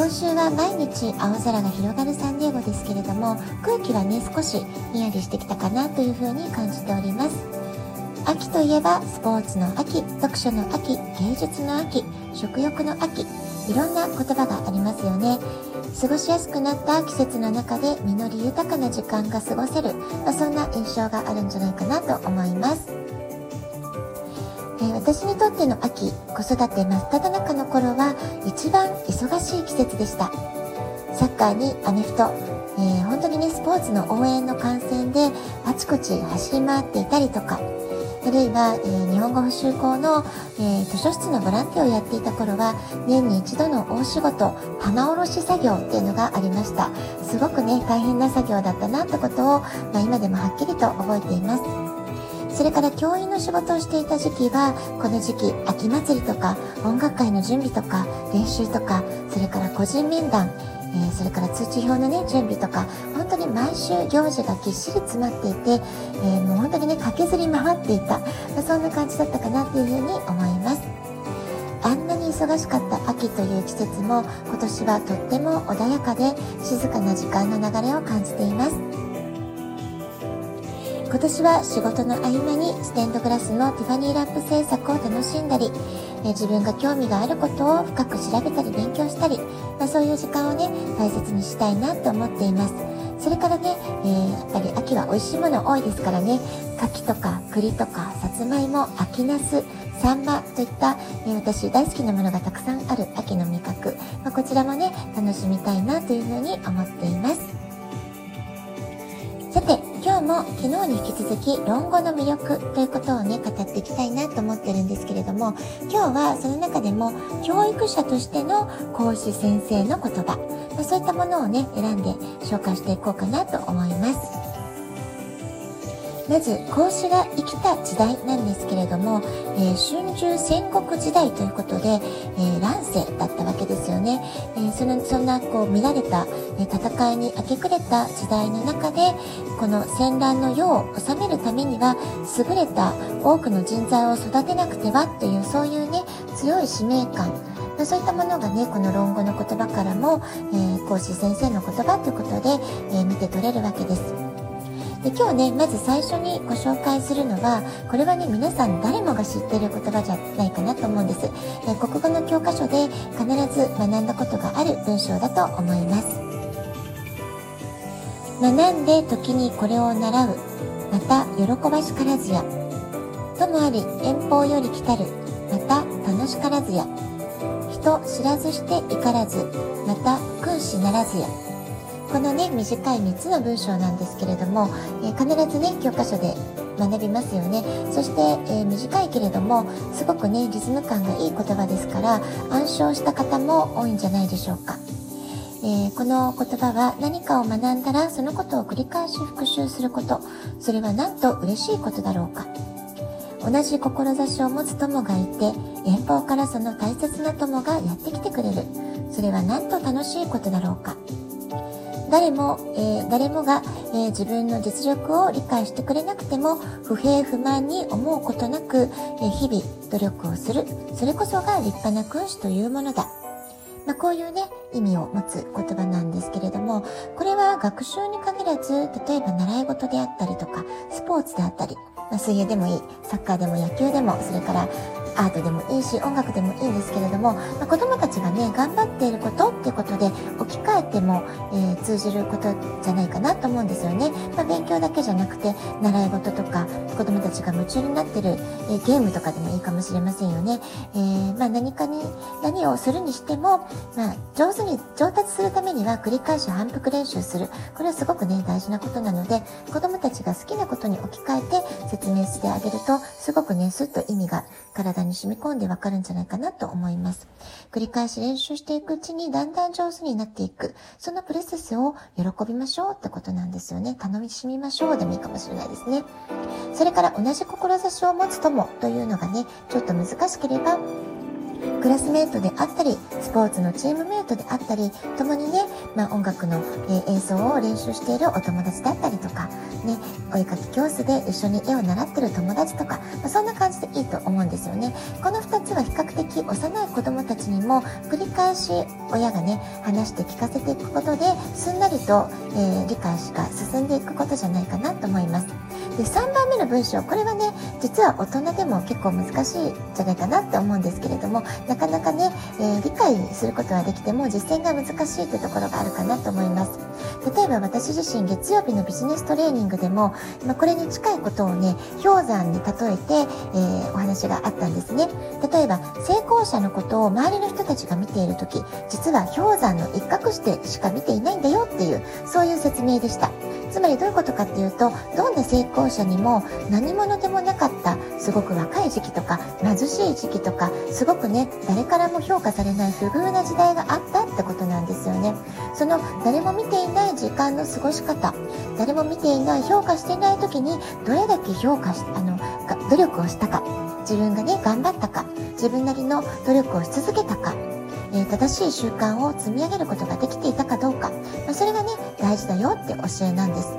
今週は毎日青空が広がるサンディエゴですけれども空気はね少しひんやりしてきたかなというふうに感じております。秋といえばスポーツの秋読書の秋芸術の秋食欲の秋いろんな言葉がありますよね。過ごしやすくなった季節の中で実り豊かな時間が過ごせる、まあ、そんな印象があるんじゃないかなと思います。え、私にとっての秋子育て真っ只中の頃は一番忙しい季節でした。サッカーにアメフト、えー、本当にねスポーツの応援の観戦であちこち走り回っていたりとかあるいは、えー、日本語補習校の、えー、図書室のボランティアをやっていた頃は年に一度の大仕事棚卸し作業っていうのがありました。すごくね大変な作業だったなってことを、まあ、今でもはっきりと覚えています。それから教員の仕事をしていた時期は、この時期、秋祭りとか、音楽会の準備とか、練習とか、それから個人面談、えー、それから通知表のね、準備とか、本当に毎週行事がぎっしり詰まっていて、えー、もう本当にね、駆けずり回っていた、まあ、そんな感じだったかなっていうふうに思います。あんなに忙しかった秋という季節も今年はとっても穏やかで静かな時間の流れを感じています。今年は仕事の合間にステンドグラスのティファニーラップ制作を楽しんだり、え自分が興味があることを深く調べたり勉強したり、まあ、そういう時間をね、大切にしたいなと思っています。それからね、えー、やっぱり秋は美味しいもの多いですからね、柿とか栗とかさつまいも、秋ナス、サンマといった、えー、私大好きなものがたくさんある秋の味覚、まあ、こちらもね、楽しみたいなというふうに思っています。昨日に引き続き論語の魅力ということをね、語っていきたいなと思ってるんですけれども、今日はその中でも教育者としての講師先生の言葉ま、そういったものをね、選んで紹介していこうかなと思います。まず孔子が生きた時代なんですけれども、えー、春秋戦国時代ということで、えー、乱世だったわけですよね、えー、そのそんなこう見られた、え戦いに明け暮れた時代の中でこの戦乱の世を治めるためには優れた多くの人材を育てなくてはというそういうね強い使命感そういったものがねこの論語の言葉からも、えー、講師先生の言葉ということで、え見て取れるわけです。で今日ねまず最初にご紹介するのはこれはね皆さん誰もが知っている言葉じゃないかなと思うんです、え国語の教科書で必ず学んだことがある文章だと思います。学んで時にこれを習う。また喜ばしからずや。ともあり遠方より来たる。また楽しからずや。人知らずして怒らず。また君子ならずや。このね短い3つの文章なんですけれども、え、必ずね教科書で学びますよね。そして、えー、短いけれどもすごくねリズム感がいい言葉ですから暗唱した方も多いんじゃないでしょうか、えー、この言葉は何かを学んだらそのことを繰り返し復習すること。それはなんと嬉しいことだろうか。同じ志を持つ友がいて遠方からその大切な友がやってきてくれる。それはなんと楽しいことだろうか。誰も、えー、誰もが、えー、自分の実力を理解してくれなくても不平不満に思うことなく、えー、日々努力をする。それこそが立派な君主というものだ。まあ、こういうね、意味を持つ言葉なんですけれども、これは学習に限らず、例えば習い事であったりとか、スポーツであったり、まあ、水泳でもいい、サッカーでも野球でも、それからアートでもいいし音楽でもいいんですけれども、まあ、子どもたちがね頑張っていることっていうことで置き換えても、えー、通じることじゃないかなと思うんですよね、まあ、勉強だけじゃなくて習い事とか子どもたちが夢中になってる、えー、ゲームとかでもいいかもしれませんよね、えー、まあ、何かに何をするにしても、まあ、上手に上達するためには繰り返し反復練習する。これはすごくね大事なことなので子どもたちが好きなことに置き換えて説明してあげるとすごくねすっと意味が体にに染み込んでわかるんじゃないかなと思います。繰り返し練習していくうちにだんだん上手になっていく。そのプロセスを喜びましょうってことなんですよね。楽しみましょうでもいいかもしれないですね。それから同じ志を持つ友というのがね、ちょっと難しければ、クラスメートであったり、スポーツのチームメートであったり、共にね、まあ、音楽の、え、演奏を練習しているお友達だったりとか、ね、お絵かき教室で一緒に絵を習ってる友達とか、まあ、そんな感じでいいと思うんですよね。この2つは比較的幼い子供たちにも繰り返し親がね、話して聞かせていくことで、すんなりと、えー、理解が進んでいくことじゃないかなと思います。で、3番目の文章、これはね、実は大人でも結構難しいんじゃないかなって思うんですけれども、なかなかね、えー、理解することはできても実践が難しいというところがあるかなと思います。例えば私自身月曜日のビジネストレーニングでも、まあ、これに近いことをね、氷山に例えて、えー、お話があったんですね。例えば、成功者のことを周りの人たちが見ているとき、実は氷山の一角してしか見ていないんだよっていう、そういう説明でした。つまりどういうことかっていうと、どんな成功者にも何者でもなかったすごく若い時期とか貧しい時期とかすごくね誰からも評価されない不遇な時代があったってことなんですよね。その誰も見ていない時間の過ごし方誰も見ていない評価していない時にどれだけ評価しあの努力をしたか自分がね頑張ったか自分なりの努力をし続けたかえ、正しい習慣を積み上げることができていたかどうか、ま、それがね大事だよって教えなんです。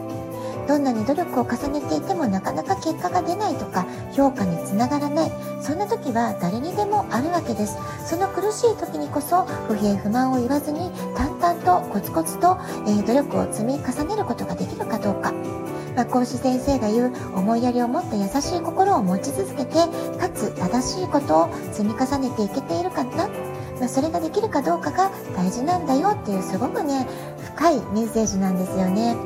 どんなに努力を重ねていてもなかなか結果が出ないとか評価につながらない。そんな時は誰にでもあるわけです。その苦しい時にこそ不平不満を言わずに淡々とコツコツと、え、努力を積み重ねることができるかどうか。まあ、講師先生が言う思いやりを持った優しい心を持ち続けてかつ正しいことを積み重ねていけているかな、まあ、それができるかどうかが大事なんだよっていうすごくね深いメッセージなんですよね。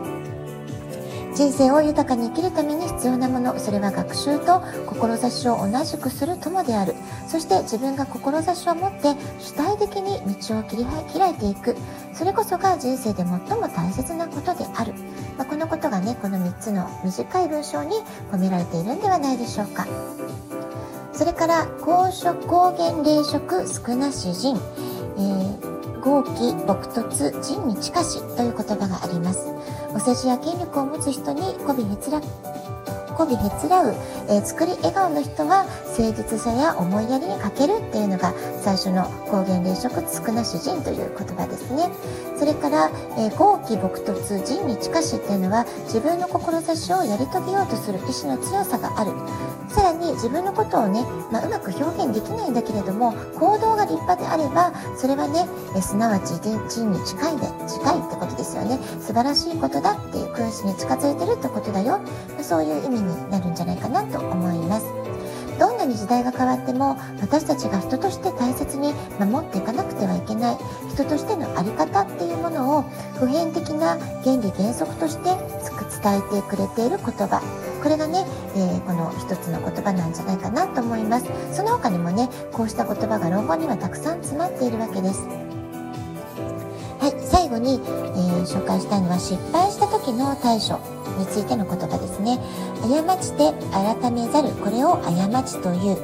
人生を豊かに生きるために必要なものそれは学習と志を同じくする友である。そして自分が志を持って主体的に道を切り開いていく。それこそが人生で最も大切なことである、まあ、このことがねこの3つの短い文章に込められているんではないでしょうか。それから公職公言霊食少なし人、えー、豪気朴突人に近しという言葉があります。お世辞や権力を持つ人に媚びへつらびへつらう、えー、作り笑顔の人は誠実さや思いやりに欠けるっていうのが最初の高原霊食少なし人という言葉ですね。それから、えー、豪気朴突人に近しっていうのは自分の志をやり遂げようとする意志の強さがある。さらに自分のことをね、まあ、うまく表現できないんだけれども行動が立派であればそれはねえすなわち人に近いで近いってことですよね。素晴らしいことだっていう君子に近づいてるってことだよ。そういう意味になるんじゃないかなと思います。どんなに時代が変わっても私たちが人として大切に守っていかなくてはいけない。人としての在り方っていうものを普遍的な原理原則として伝えてくれている言葉。これがね、えー、この一つの言葉なんじゃないかなと思います。その他にもねこうした言葉が論語にはたくさん詰まっているわけです。はい最後に、えー、紹介したいのは失敗した時の対処。についての言葉ですね。過ちて改めざるこれを過ちという。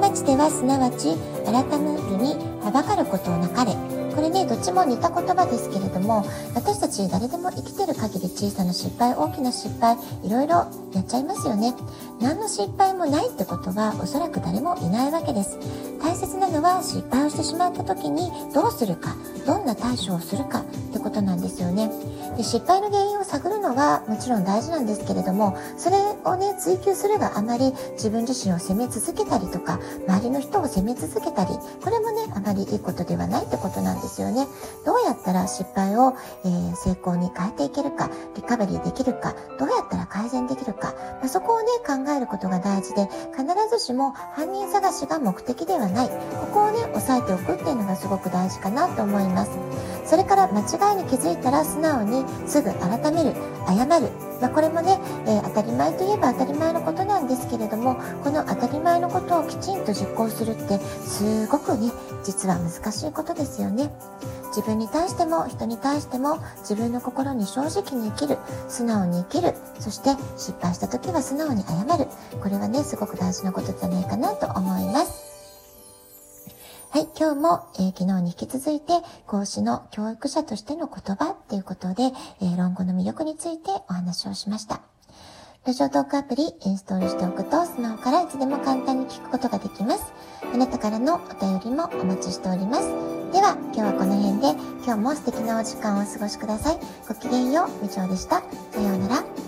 過ちてはすなわち改めるにはばかることをなかれ。これねどっちも似た言葉ですけれども私たち誰でも生きてる限り小さな失敗大きな失敗いろいろやっちゃいますよね。何の失敗もないってことはおそらく誰もいないわけです。大切なのは失敗をしてしまった時にどうするかどんな対処をするか。ってことなんですよね。で失敗の原因を探るのはもちろん大事なんですけれどもそれをね追求するがあまり自分自身を責め続けたりとか周りの人を責め続けたりこれもねあまりいいことではないってことなんですよね。どうやったら失敗を、えー、成功に変えていけるかリカバリーできるかどうやったら改善できるか、まあ、そこをね考えることが大事で必ずしも犯人探しが目的ではない。ここをね押さえておくっていうのがすごく大事かなと思います。それから間違いに気づいたら素直にすぐ改める謝る、まあ、これもね、えー、当たり前といえば当たり前のことなんですけれどもこの当たり前のことをきちんと実行するってすごくね実は難しいことですよね自分に対しても人に対しても自分の心に正直に生きる、素直に生きる、そして失敗した時は素直に謝る。これはね、すごく大事なことじゃないかなと思います。はい、今日も、えー、昨日に引き続いて、講師の教育者としての言葉っていうことで、えー、論語の魅力についてお話をしました。ラジオトークアプリインストールしておくと、スマホからいつでも簡単に聞くことができます。あなたからのお便りもお待ちしております。では、今日はこの辺で、今日も素敵なお時間をお過ごしください。ごきげんよう、みちょうでした。さようなら。